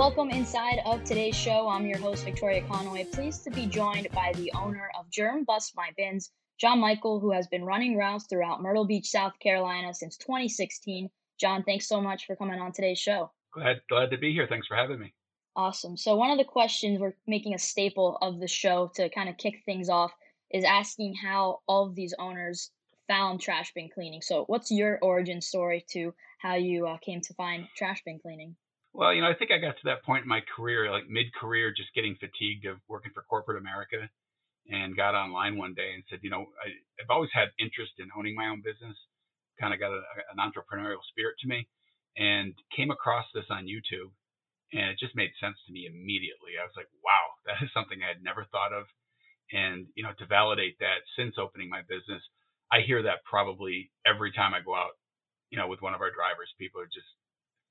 Welcome inside of today's show. I'm your host, Victoria Conway. Pleased to be joined by the owner of Germ Bust My Bins, Jon Michel, who has been running routes throughout Myrtle Beach, South Carolina since 2016. Jon, thanks so much for coming on today's show. Glad, glad to be here. Thanks for having me. Awesome. So, one of the questions we're making a staple of the show to kind of kick things off is asking how all of these owners found trash bin cleaning. So, what's your origin story to how you uh, came to find trash bin cleaning? Well, you know, I think I got to that point in my career, like mid career, just getting fatigued of working for corporate America and got online one day and said, you know, I, have always had interest in owning my own business, kind of got a, an entrepreneurial spirit to me, and came across this on YouTube. And it just made sense to me immediately. I was like, wow, that is something I had never thought of. And, you know, to validate that since opening my business, I hear that probably every time I go out, you know, with one of our drivers. People are just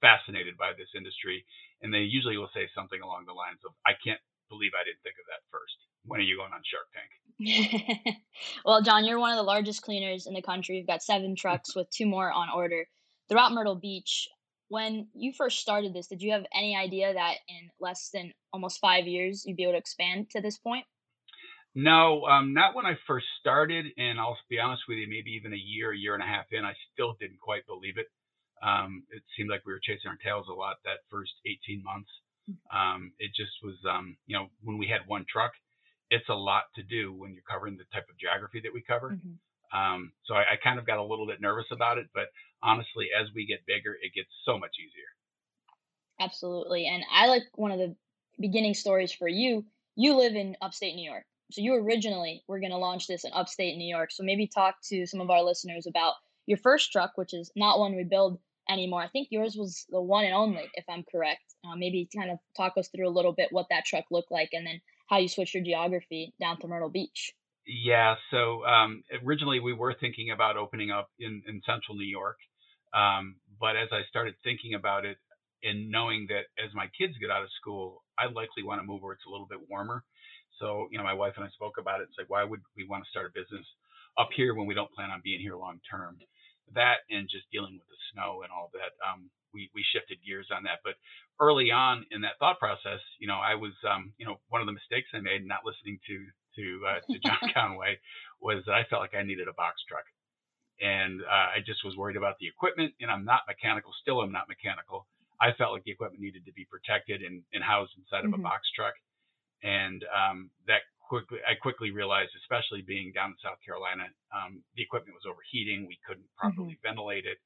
fascinated by this industry, and they usually will say something along the lines of, "I can't believe I didn't think of that first. When are you going on Shark Tank?" well, Jon, you're one of the largest cleaners in the country. You've got seven trucks with two more on order throughout Myrtle Beach. When you first started this, did you have any idea that in less than almost five years you'd be able to expand to this point? No, um, not when I first started. And I'll be honest with you, maybe even a year, a year and a half in, I still didn't quite believe it. Um, it seemed like we were chasing our tails a lot that first 18 months. Mm-hmm. Um, it just was, um, you know, when we had one truck, it's a lot to do when you're covering the type of geography that we cover. Mm-hmm. Um, so I, I, kind of got a little bit nervous about it, but honestly, as we get bigger, it gets so much easier. Absolutely. And I like one of the beginning stories for you. You live in upstate New York. So you originally were going to launch this in upstate New York. So maybe talk to some of our listeners about your first truck, which is not one we build anymore. I think yours was the one and only, if I'm correct. Uh, maybe kind of talk us through a little bit what that truck looked like and then how you switched your geography down to Myrtle Beach. Yeah, so um, originally we were thinking about opening up in, in central New York. Um, but as I started thinking about it and knowing that as my kids get out of school, I likely want to move where it's a little bit warmer. So, you know, my wife and I spoke about it. It's like, why would we want to start a business up here when we don't plan on being here long term? That and just dealing with the snow and all that, um, we, we shifted gears on that. But early on in that thought process, you know, I was, um, you know, one of the mistakes I made not listening to to uh, to John Conway was that I felt like I needed a box truck, and uh, I just was worried about the equipment. And I'm not mechanical, still I'm not mechanical. I felt like the equipment needed to be protected and, and housed inside of mm-hmm. a box truck, and um, that quickly I quickly realized, especially being down in South Carolina, um, the equipment was overheating. We couldn't properly mm-hmm. ventilate it.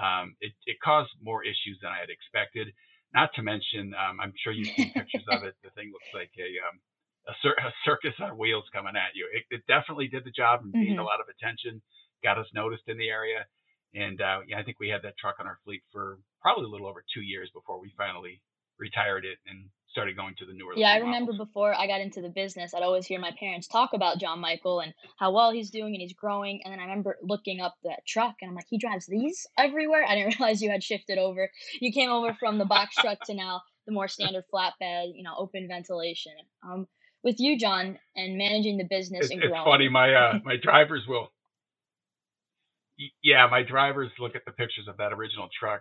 Um, it. It caused more issues than I had expected. Not to mention, um, I'm sure you've seen pictures of it. The thing looks like a um, a, cir- a, circus on wheels coming at you. It, it definitely did the job and gained mm-hmm. a lot of attention, got us noticed in the area. And uh, yeah, I think we had that truck on our fleet for probably a little over two years before we finally retired it and started going to the newer. Yeah, I remember models. before I got into the business, I'd always hear my parents talk about Jon Michel and how well he's doing and he's growing. And then I remember looking up that truck and I'm like, he drives these everywhere. I didn't realize you had shifted over. You came over from the box truck to now the more standard flatbed, you know, open ventilation. Um, with you, Jon, and managing the business it's, and growing. It's funny, my uh, my drivers will. Yeah, my drivers look at the pictures of that original truck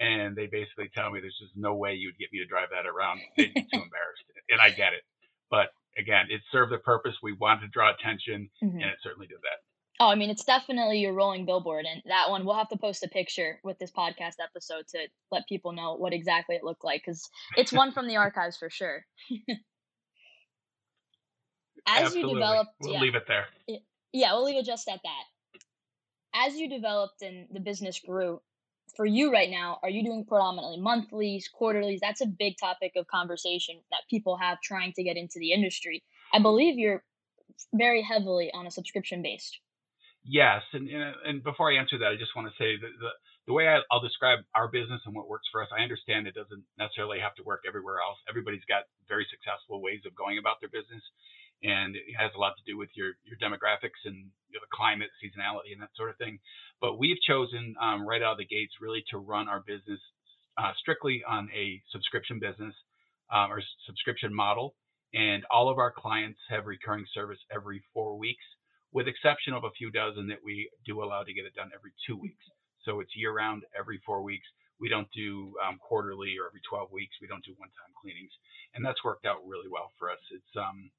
and they basically tell me there's just no way you'd get me to drive that around. They'd be too embarrassed, and I get it. But again, it served the purpose. We wanted to draw attention, mm-hmm. and it certainly did that. Oh, I mean, it's definitely your rolling billboard, and that one we'll have to post a picture with this podcast episode to let people know what exactly it looked like because it's one from the archives for sure. As Absolutely. you developed, we'll yeah, leave it there. Yeah, we'll leave it just at that. As you developed and the business grew, for you right now, are you doing predominantly monthlies, quarterlies? That's a big topic of conversation that people have trying to get into the industry. I believe you're very heavily on a subscription based. Yes, and, and before I answer that, I just want to say that the the way I, will describe our business and what works for us, I understand it doesn't necessarily have to work everywhere else. Everybody's got very successful ways of going about their business, and it has a lot to do with your your demographics and you know, the climate, seasonality, and that sort of thing. But we've chosen um, right out of the gates really to run our business uh, strictly on a subscription business um, or subscription model, and all of our clients have recurring service every four weeks, with exception of a few dozen that we do allow to get it done every two weeks. So it's year round, every four weeks. We don't do um, quarterly or every 12 weeks. We don't do one-time cleanings, and that's worked out really well for us. It's um,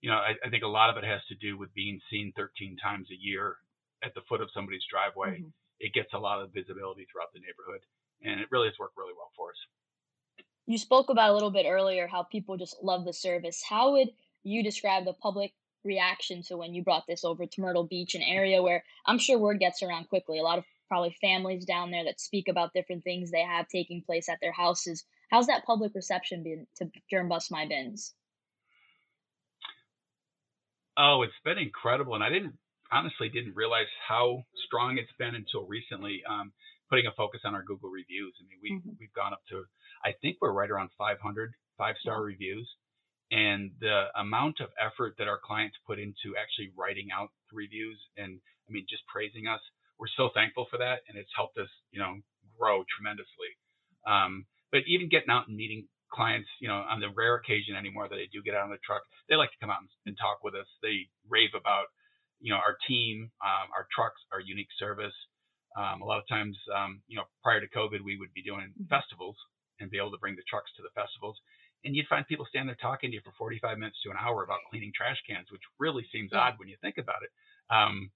you know, I, I think a lot of it has to do with being seen 13 times a year at the foot of somebody's driveway. Mm-hmm. It gets a lot of visibility throughout the neighborhood, and it really has worked really well for us. You spoke about a little bit earlier how people just love the service. How would you describe the public reaction to when you brought this over to Myrtle Beach, an area where I'm sure word gets around quickly. A lot of probably families down there that speak about different things they have taking place at their houses. How's that public reception been to Germ Bust My Bins? Oh, it's been incredible, and I didn't honestly didn't realize how strong it's been until recently. Um, putting a focus on our Google reviews. I mean, we mm-hmm. we've gone up to I think we're right around 500 five star reviews and the amount of effort that our clients put into actually writing out the reviews and I mean just praising us, we're so thankful for that, and it's helped us, you know, grow tremendously. Um, but even getting out and meeting clients, you know, on the rare occasion anymore that they do get out on the truck, they like to come out and, and talk with us. They rave about, you know, our team, um, our trucks, our unique service. Um, a lot of times, um, you know, prior to COVID, we would be doing mm-hmm. festivals and be able to bring the trucks to the festivals and you'd find people standing there talking to you for 45 minutes to an hour about cleaning trash cans, which really seems odd when you think about it. Um,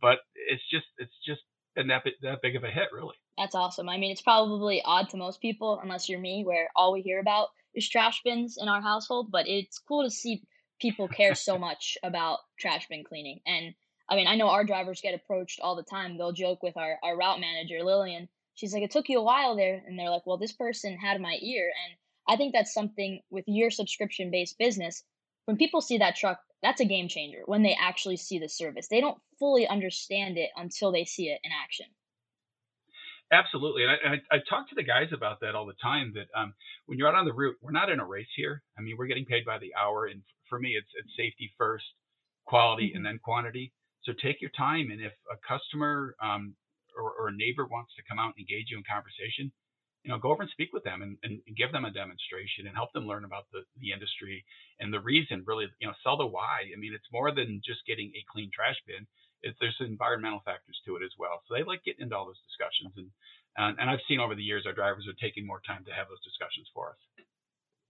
but it's just it's just been that that big of a hit, really. That's awesome. I mean, it's probably odd to most people, unless you're me, where all we hear about is trash bins in our household. But it's cool to see people care so much about trash bin cleaning. And I mean, I know our drivers get approached all the time. They'll joke with our, our route manager, Lillian. She's like, it took you a while there. And they're like, well, this person had my ear. And I think that's something with your subscription based business. When people see that truck, that's a game changer when they actually see the service. They don't fully understand it until they see it in action. Absolutely, and I, I, I talk to the guys about that all the time. That um, when you're out on the route, we're not in a race here. I mean, we're getting paid by the hour, and for me, it's it's safety first, quality, mm-hmm. and then quantity. So take your time, and if a customer um, or, or a neighbor wants to come out and engage you in conversation, you know, go over and speak with them and, and give them a demonstration and help them learn about the, the industry and the reason really, you know, sell the why. I mean, it's more than just getting a clean trash bin. It's, there's environmental factors to it as well. So they like getting into all those discussions. And, and, and I've seen over the years, our drivers are taking more time to have those discussions for us.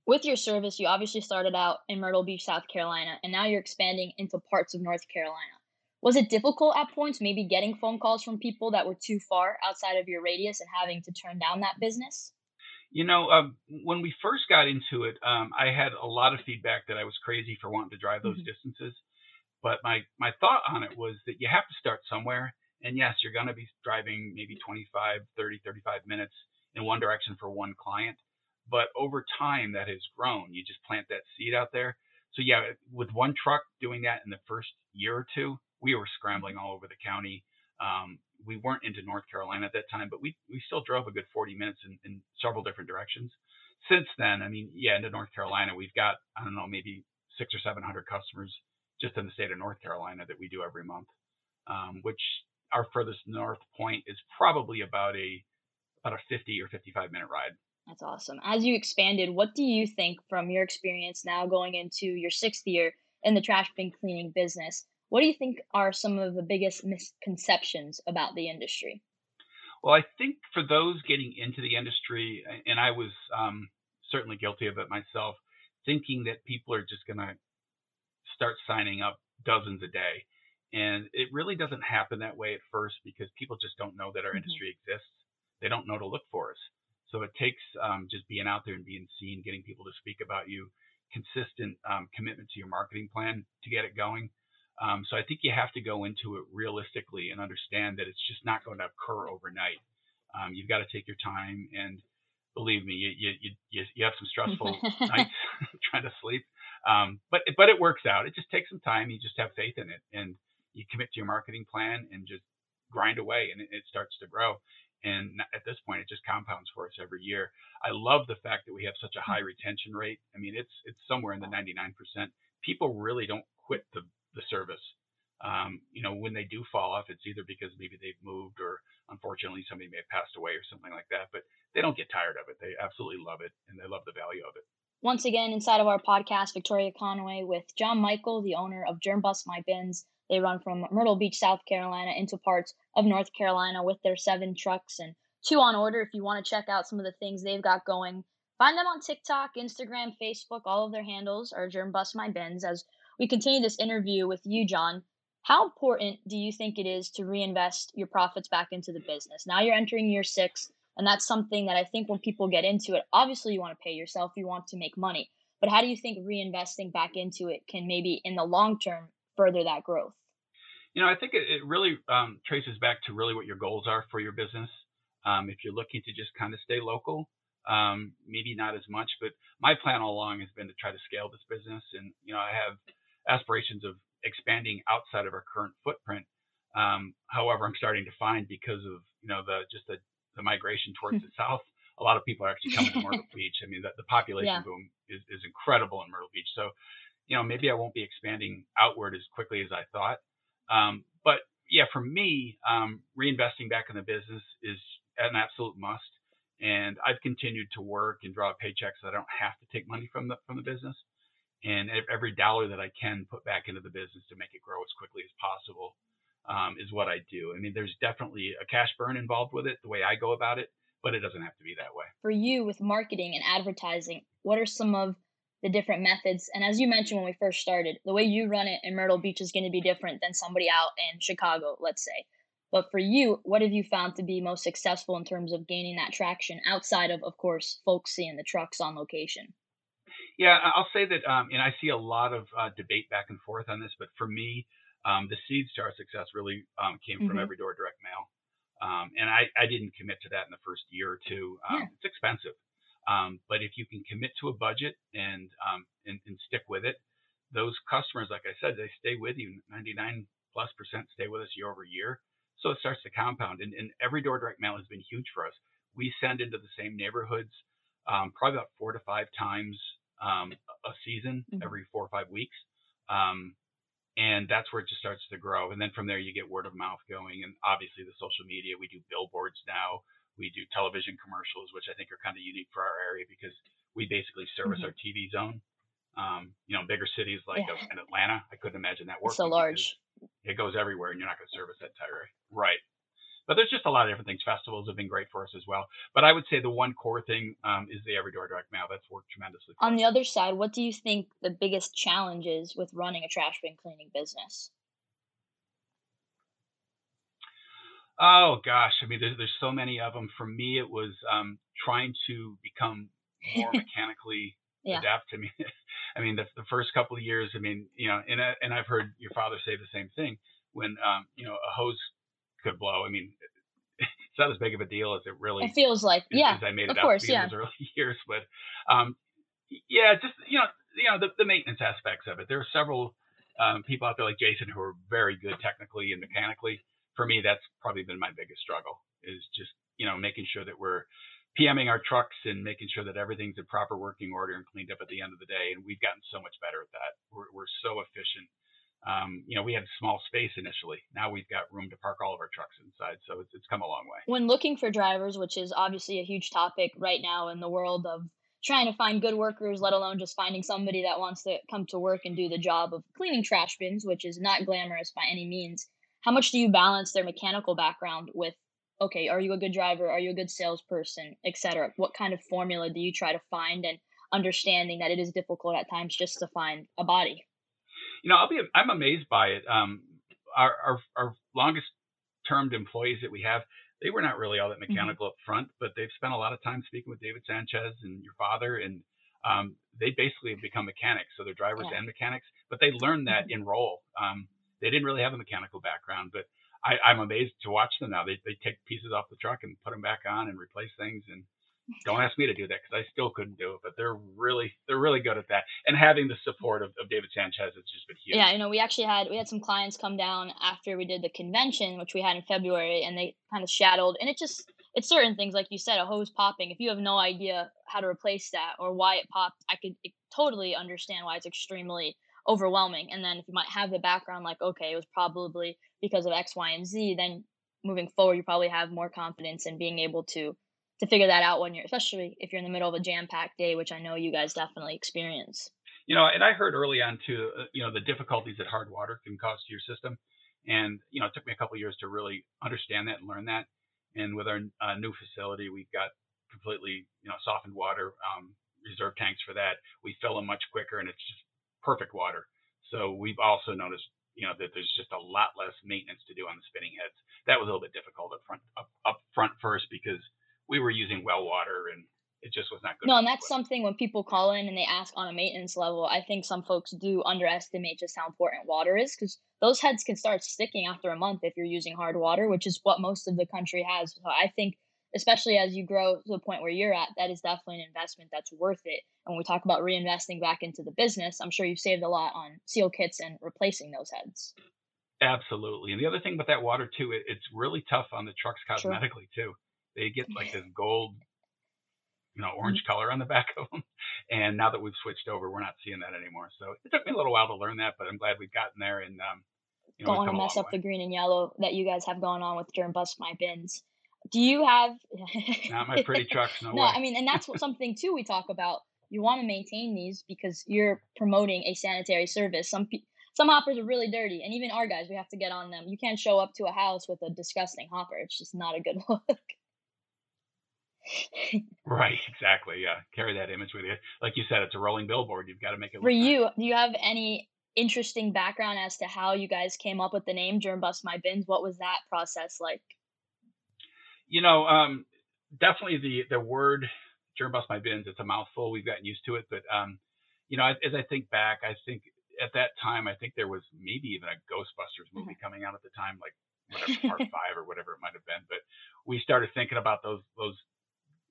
With your service, you obviously started out in Myrtle Beach, South Carolina, and now you're expanding into parts of North Carolina. Was it difficult at points, maybe getting phone calls from people that were too far outside of your radius and having to turn down that business? You know, um, when we first got into it, um, I had a lot of feedback that I was crazy for wanting to drive those mm-hmm. distances. But my, my thought on it was that you have to start somewhere. And yes, you're going to be driving maybe 25, 30, 35 minutes in one direction for one client. But over time, that has grown. You just plant that seed out there. So, yeah, with one truck doing that in the first year or two, we were scrambling all over the county. Um, we weren't into North Carolina at that time, but we we still drove a good 40 minutes in, in several different directions. Since then, I mean, yeah, into North Carolina, we've got I don't know maybe six or seven hundred customers just in the state of North Carolina that we do every month. Um, which our furthest north point is probably about a about a 50 or 55 minute ride. That's awesome. As you expanded, what do you think from your experience now going into your sixth year in the trash bin cleaning business? What do you think are some of the biggest misconceptions about the industry? Well, I think for those getting into the industry, and I was um, certainly guilty of it myself, thinking that people are just going to start signing up dozens a day. And it really doesn't happen that way at first because people just don't know that our mm-hmm. industry exists. They don't know to look for us. So it takes um, just being out there and being seen, getting people to speak about you, consistent um, commitment to your marketing plan to get it going. Um, so I think you have to go into it realistically and understand that it's just not going to occur overnight. Um, you've got to take your time, and believe me, you you you, you have some stressful nights trying to sleep. Um, but but it works out. It just takes some time. You just have faith in it, and you commit to your marketing plan and just grind away, and it, it starts to grow. And at this point, it just compounds for us every year. I love the fact that we have such a high retention rate. I mean, it's it's somewhere in the 99%. People really don't quit the the service. Um, you know, when they do fall off, it's either because maybe they've moved or unfortunately somebody may have passed away or something like that. But they don't get tired of it. They absolutely love it and they love the value of it. Once again, inside of our podcast, Victoria Conway with Jon Michel, the owner of Germ Bust My Bins. They run from Myrtle Beach, South Carolina into parts of North Carolina with their seven trucks and two on order if you want to check out some of the things they've got going. Find them on TikTok, Instagram, Facebook. All of their handles are Germ Bust My Bins. As we continue this interview with you, Jon, how important do you think it is to reinvest your profits back into the business? Now you're entering year six, and that's something that I think when people get into it, obviously you want to pay yourself, you want to make money. But how do you think reinvesting back into it can maybe in the long term further that growth? You know, I think it, it really um, traces back to really what your goals are for your business. Um, if you're looking to just kind of stay local, um, maybe not as much, but my plan all along has been to try to scale this business. And, you know, I have aspirations of expanding outside of our current footprint. Um, however, I'm starting to find because of, you know, the, just the, the migration towards the south, a lot of people are actually coming to Myrtle Beach. I mean, the, the population yeah. boom is, is incredible in Myrtle Beach. So, you know, maybe I won't be expanding outward as quickly as I thought. Um, but yeah, for me, um, reinvesting back in the business is an absolute must. And I've continued to work and draw paychecks so I don't have to take money from the from the business. And every dollar that I can put back into the business to make it grow as quickly as possible um, is what I do. I mean, there's definitely a cash burn involved with it, the way I go about it, but it doesn't have to be that way. For you, with marketing and advertising, what are some of the different methods? And as you mentioned when we first started, the way you run it in Myrtle Beach is going to be different than somebody out in Chicago, let's say. But for you, what have you found to be most successful in terms of gaining that traction outside of, of course, folks seeing the trucks on location? Yeah, I'll say that, um, and I see a lot of uh, debate back and forth on this, but for me, um, the seeds to our success really um, came mm-hmm. from every door direct mail. Um, and I, I, didn't commit to that in the first year or two. Um, yeah. It's expensive. Um, but if you can commit to a budget and, and, and stick with it, those customers, like I said, they stay with you. 99 plus percent stay with us year over year. So it starts to compound. And, and every door direct mail has been huge for us. We send into the same neighborhoods um, probably about four to five times um, a season, mm-hmm. every four or five weeks. Um, and that's where it just starts to grow. And then from there, you get word of mouth going. And obviously, the social media, we do billboards now. We do television commercials, which I think are kind of unique for our area because we basically service mm-hmm. our TV zone. Um, you know, bigger cities like yeah. in Atlanta, I couldn't imagine that working. So large it goes everywhere and you're not going to service that entire right but there's just a lot of different things. Festivals have been great for us as well. But i would say the one core thing um, is the every door direct mail. That's worked tremendously on the other side what do you think the biggest challenge is with running a trash bin cleaning business? Oh gosh. I mean there's, there's so many of them for me it was um, trying to become more mechanically yeah. adapt to me I mean, the, the first couple of years, I mean, you know, and I, and I've heard your father say the same thing when, um, you know, a hose could blow. I mean, it's not as big of a deal as it really. It feels like, is, yeah, as I made it of out course, yeah. those early years, but, um, yeah, just you know, you know, the, the maintenance aspects of it. There are several um, people out there like Jason who are very good technically and mechanically. For me, that's probably been my biggest struggle is just you know making sure that we're PMing our trucks and making sure that everything's in proper working order and cleaned up at the end of the day. And we've gotten so much better at that. We're, we're so efficient. Um, you know, we had small space initially. Now we've got room to park all of our trucks inside. So it's, it's come a long way. When looking for drivers, which is obviously a huge topic right now in the world of trying to find good workers, let alone just finding somebody that wants to come to work and do the job of cleaning trash bins, which is not glamorous by any means. How much do you balance their mechanical background with okay, are you a good driver? Are you a good salesperson, etc. What kind of formula do you try to find and understanding that it is difficult at times just to find a body? You know, I'll be I'm amazed by it. Um, our, our our longest termed employees that we have, they were not really all that mm-hmm. mechanical mm-hmm. up front, but they've spent a lot of time speaking with David Sanchez and your father, and um, they basically have become mechanics. So they're drivers yeah. and mechanics, but they learned that mm-hmm. in role. Um, they didn't really have a mechanical background, but I, I'm amazed to watch them now. They they take pieces off the truck and put them back on and replace things. And don't ask me to do that because I still couldn't do it. But they're really they're really good at that. And having the support of, of David Sanchez has just been huge. Yeah, you know, we actually had we had some clients come down after we did the convention, which we had in February, and they kind of shadowed. And it just it's certain things like you said, a hose popping. If you have no idea how to replace that or why it popped, I could totally understand why it's extremely overwhelming. And then if you might have the background like, okay, it was probably because of X, Y, and Z, then moving forward, you probably have more confidence in being able to to figure that out when you're, especially if you're in the middle of a jam packed day, which I know you guys definitely experience. You know, and I heard early on too, uh, you know, the difficulties that hard water can cause to your system, and you know, it took me a couple years to really understand that and learn that. And with our uh, new facility, we've got completely, you know, softened water um, reserve tanks for that. We fill them much quicker, and it's just perfect water. So we've also noticed, you know, that there's just a lot less maintenance to do on the spinning heads. That was a little bit difficult up front, up, up front first because we were using well water and it just was not good. No, and that's something when people call in and they ask on a maintenance level, I think some folks do underestimate just how important water is because those heads can start sticking after a month if you're using hard water, which is what most of the country has. So I think, especially as you grow to the point where you're at, that is definitely an investment that's worth it. And when we talk about reinvesting back into the business, I'm sure you've saved a lot on seal kits and replacing those heads. Absolutely. And the other thing about that water too, it, it's really tough on the trucks cosmetically sure. too. They get like this gold you know, orange mm-hmm. color on the back of them. And now that we've switched over, we're not seeing that anymore. So it took me a little while to learn that, but I'm glad we've gotten there. And um, you know, don't want to mess up way. the green and yellow that you guys have going on with Germ Bust My Bins. Do you have? not my pretty trucks. No, no I mean, and that's something too we talk about. You want to maintain these because you're promoting a sanitary service. Some pe- some hoppers are really dirty, and even our guys, we have to get on them. You can't show up to a house with a disgusting hopper. It's just not a good look. Right, exactly. Yeah, carry that image with you. Like you said, it's a rolling billboard. You've got to make it. For you, nice. do you have any interesting background as to how you guys came up with the name Germ Bust My Bins? What was that process like? You know, um, definitely the the word Germ Bust My Bins. It's a mouthful. We've gotten used to it, but um, you know, as I think back, I think at that time, I think there was maybe even a Ghostbusters movie mm-hmm. coming out at the time, like whatever part five or whatever it might have been. But we started thinking about those those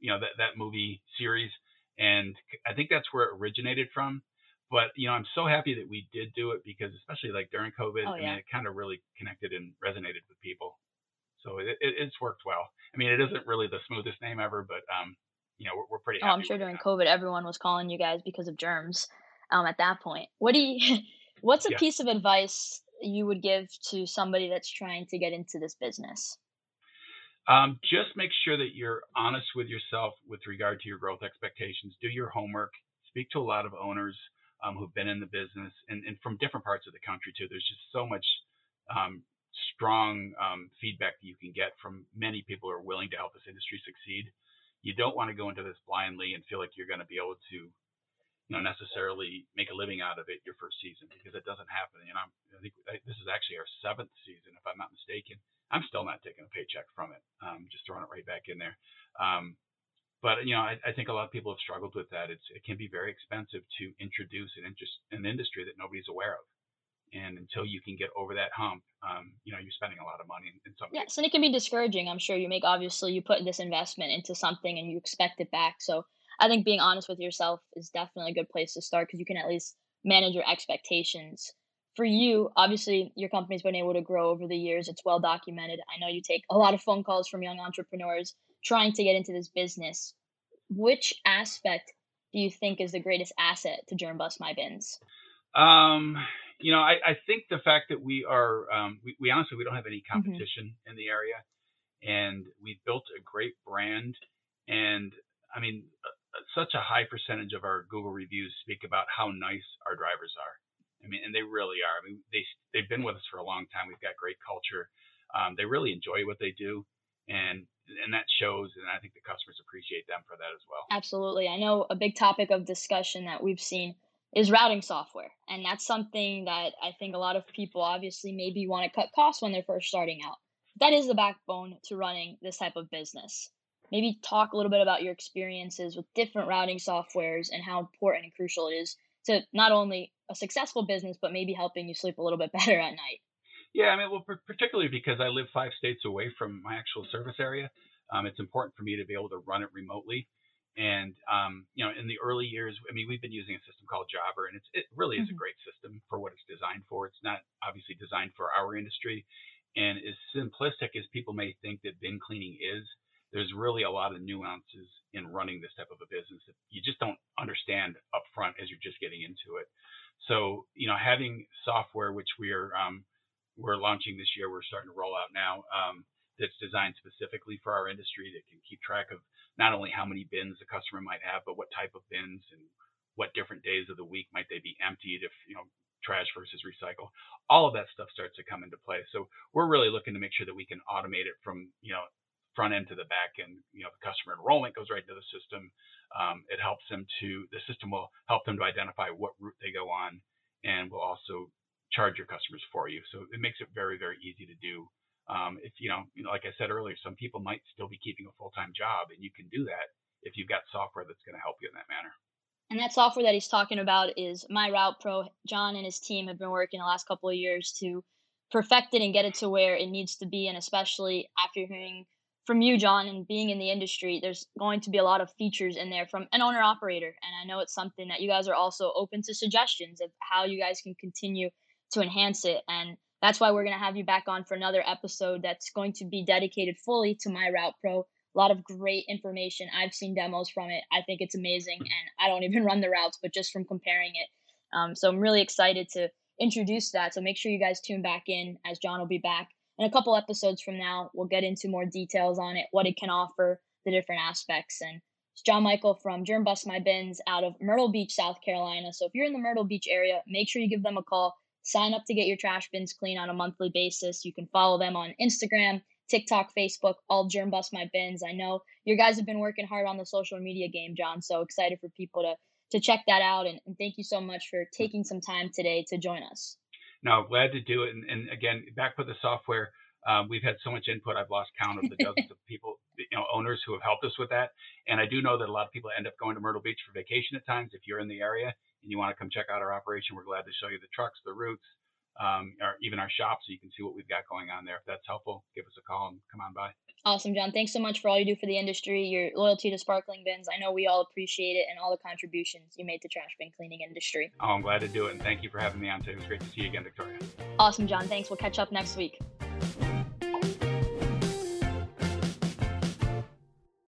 you know that that movie series, and I think that's where it originated from. But you know, I'm so happy that we did do it because, especially like during COVID, oh, yeah. I mean, it kind of really connected and resonated with people. So it, it, it's worked well. I mean, it isn't really the smoothest name ever, but um, you know, we're, we're pretty. Oh, I'm sure during COVID, everyone was calling you guys because of germs. Um, at that point, what do you? What's a yeah. piece of advice you would give to somebody that's trying to get into this business? Um, just make sure that you're honest with yourself with regard to your growth expectations. Do your homework. Speak to a lot of owners um, who've been in the business and, and, from different parts of the country too. There's just so much um, strong um, feedback that you can get from many people who are willing to help this industry succeed. You don't want to go into this blindly and feel like you're going to be able to, you know, necessarily make a living out of it your first season because it doesn't happen. You know, I think this is actually our seventh season, if I'm not mistaken I'm still not taking a paycheck from it. Um, just throwing it right back in there. Um, but you know, I, I, think a lot of people have struggled with that. It's it can be very expensive to introduce an interest an industry that nobody's aware of. And until you can get over that hump, um, you know, you're spending a lot of money in, in some. Yes, and it can be discouraging. I'm sure you make obviously you put this investment into something and you expect it back. So I think being honest with yourself is definitely a good place to start because you can at least manage your expectations for you, obviously, your company's been able to grow over the years. It's well documented. I know you take a lot of phone calls from young entrepreneurs trying to get into this business. Which aspect do you think is the greatest asset to Germ Bust My Bins? Um, you know, I, I, think the fact that we are, um, we, we, honestly, we don't have any mm-hmm. competition mm-hmm. in the area, and we've built a great brand. And I mean, such a high percentage of our Google reviews speak about how nice our drivers are. I mean, and they really are. I mean, they they've been with us for a long time. We've got great culture. Um, they really enjoy what they do, and and that shows. And I think the customers appreciate them for that as well. Absolutely. I know a big topic of discussion that we've seen is routing software, and that's something that I think a lot of people obviously maybe want to cut costs when they're first starting out. That is the backbone to running this type of business. Maybe talk a little bit about your experiences with different routing softwares and how important and crucial it is to not only a successful business, but maybe helping you sleep a little bit better at night. Yeah, I mean, well, particularly because I live five states away from my actual service area, um, it's important for me to be able to run it remotely. And um, you know, in the early years, I mean, we've been using a system called Jobber, and it's it really is mm-hmm. a great system for what it's designed for. It's not obviously designed for our industry, and as simplistic as people may think that bin cleaning is, there's really a lot of nuances in running this type of a business that you just don't understand upfront as you're just getting into it. So, you know, having software which we are um, we're launching this year, we're starting to roll out now, um, that's designed specifically for our industry that can keep track of not only how many bins a customer might have, but what type of bins and what different days of the week might they be emptied if you know trash versus recycle. All of that stuff starts to come into play. So we're really looking to make sure that we can automate it from you know front end to the back end. You know, the customer enrollment goes right into the system. Um, it helps them to the system will help them to identify what route they go on, and will also charge your customers for you. So it makes it very very easy to do. Um, if you know, you know, like I said earlier, some people might still be keeping a full time job, and you can do that if you've got software that's going to help you in that manner. And that software that he's talking about is My Route Pro. Jon and his team have been working the last couple of years to perfect it and get it to where it needs to be. And especially after hearing from you, Jon, and being in the industry, there's going to be a lot of features in there from an owner operator. And I know it's something that you guys are also open to suggestions of how you guys can continue to enhance it. And that's why we're going to have you back on for another episode that's going to be dedicated fully to My Route Pro a lot of great information. I've seen demos from it. I think it's amazing, and I don't even run the routes, but just from comparing it. Um, so I'm really excited to introduce that. So make sure you guys tune back in as Jon will be back. In a couple episodes from now, we'll get into more details on it, what it can offer, the different aspects. And it's Jon Michel from Germ Bust My Bins out of Myrtle Beach, South Carolina. So if you're in the Myrtle Beach area, make sure you give them a call. Sign up to get your trash bins clean on a monthly basis. You can follow them on Instagram TikTok, Facebook, all germ bust my bins. I know your guys have been working hard on the social media game, Jon. So excited for people to to check that out. And, and thank you so much for taking some time today to join us. No, glad to do it. And, and again, back with the software, um, we've had so much input. I've lost count of the dozens of people, you know, owners who have helped us with that. And I do know that a lot of people end up going to Myrtle Beach for vacation at times. If you're in the area and you want to come check out our operation, we're glad to show you the trucks, the routes, um, or even our shop so you can see what we've got going on there. If that's helpful, give us a call and come on by. Awesome, Jon. Thanks so much for all you do for the industry, your loyalty to sparkling bins. I know we all appreciate it and all the contributions you made to trash bin cleaning industry. Oh, I'm glad to do it. And thank you for having me on today. It was great to see you again, Victoria. Awesome, Jon. Thanks. We'll catch up next week.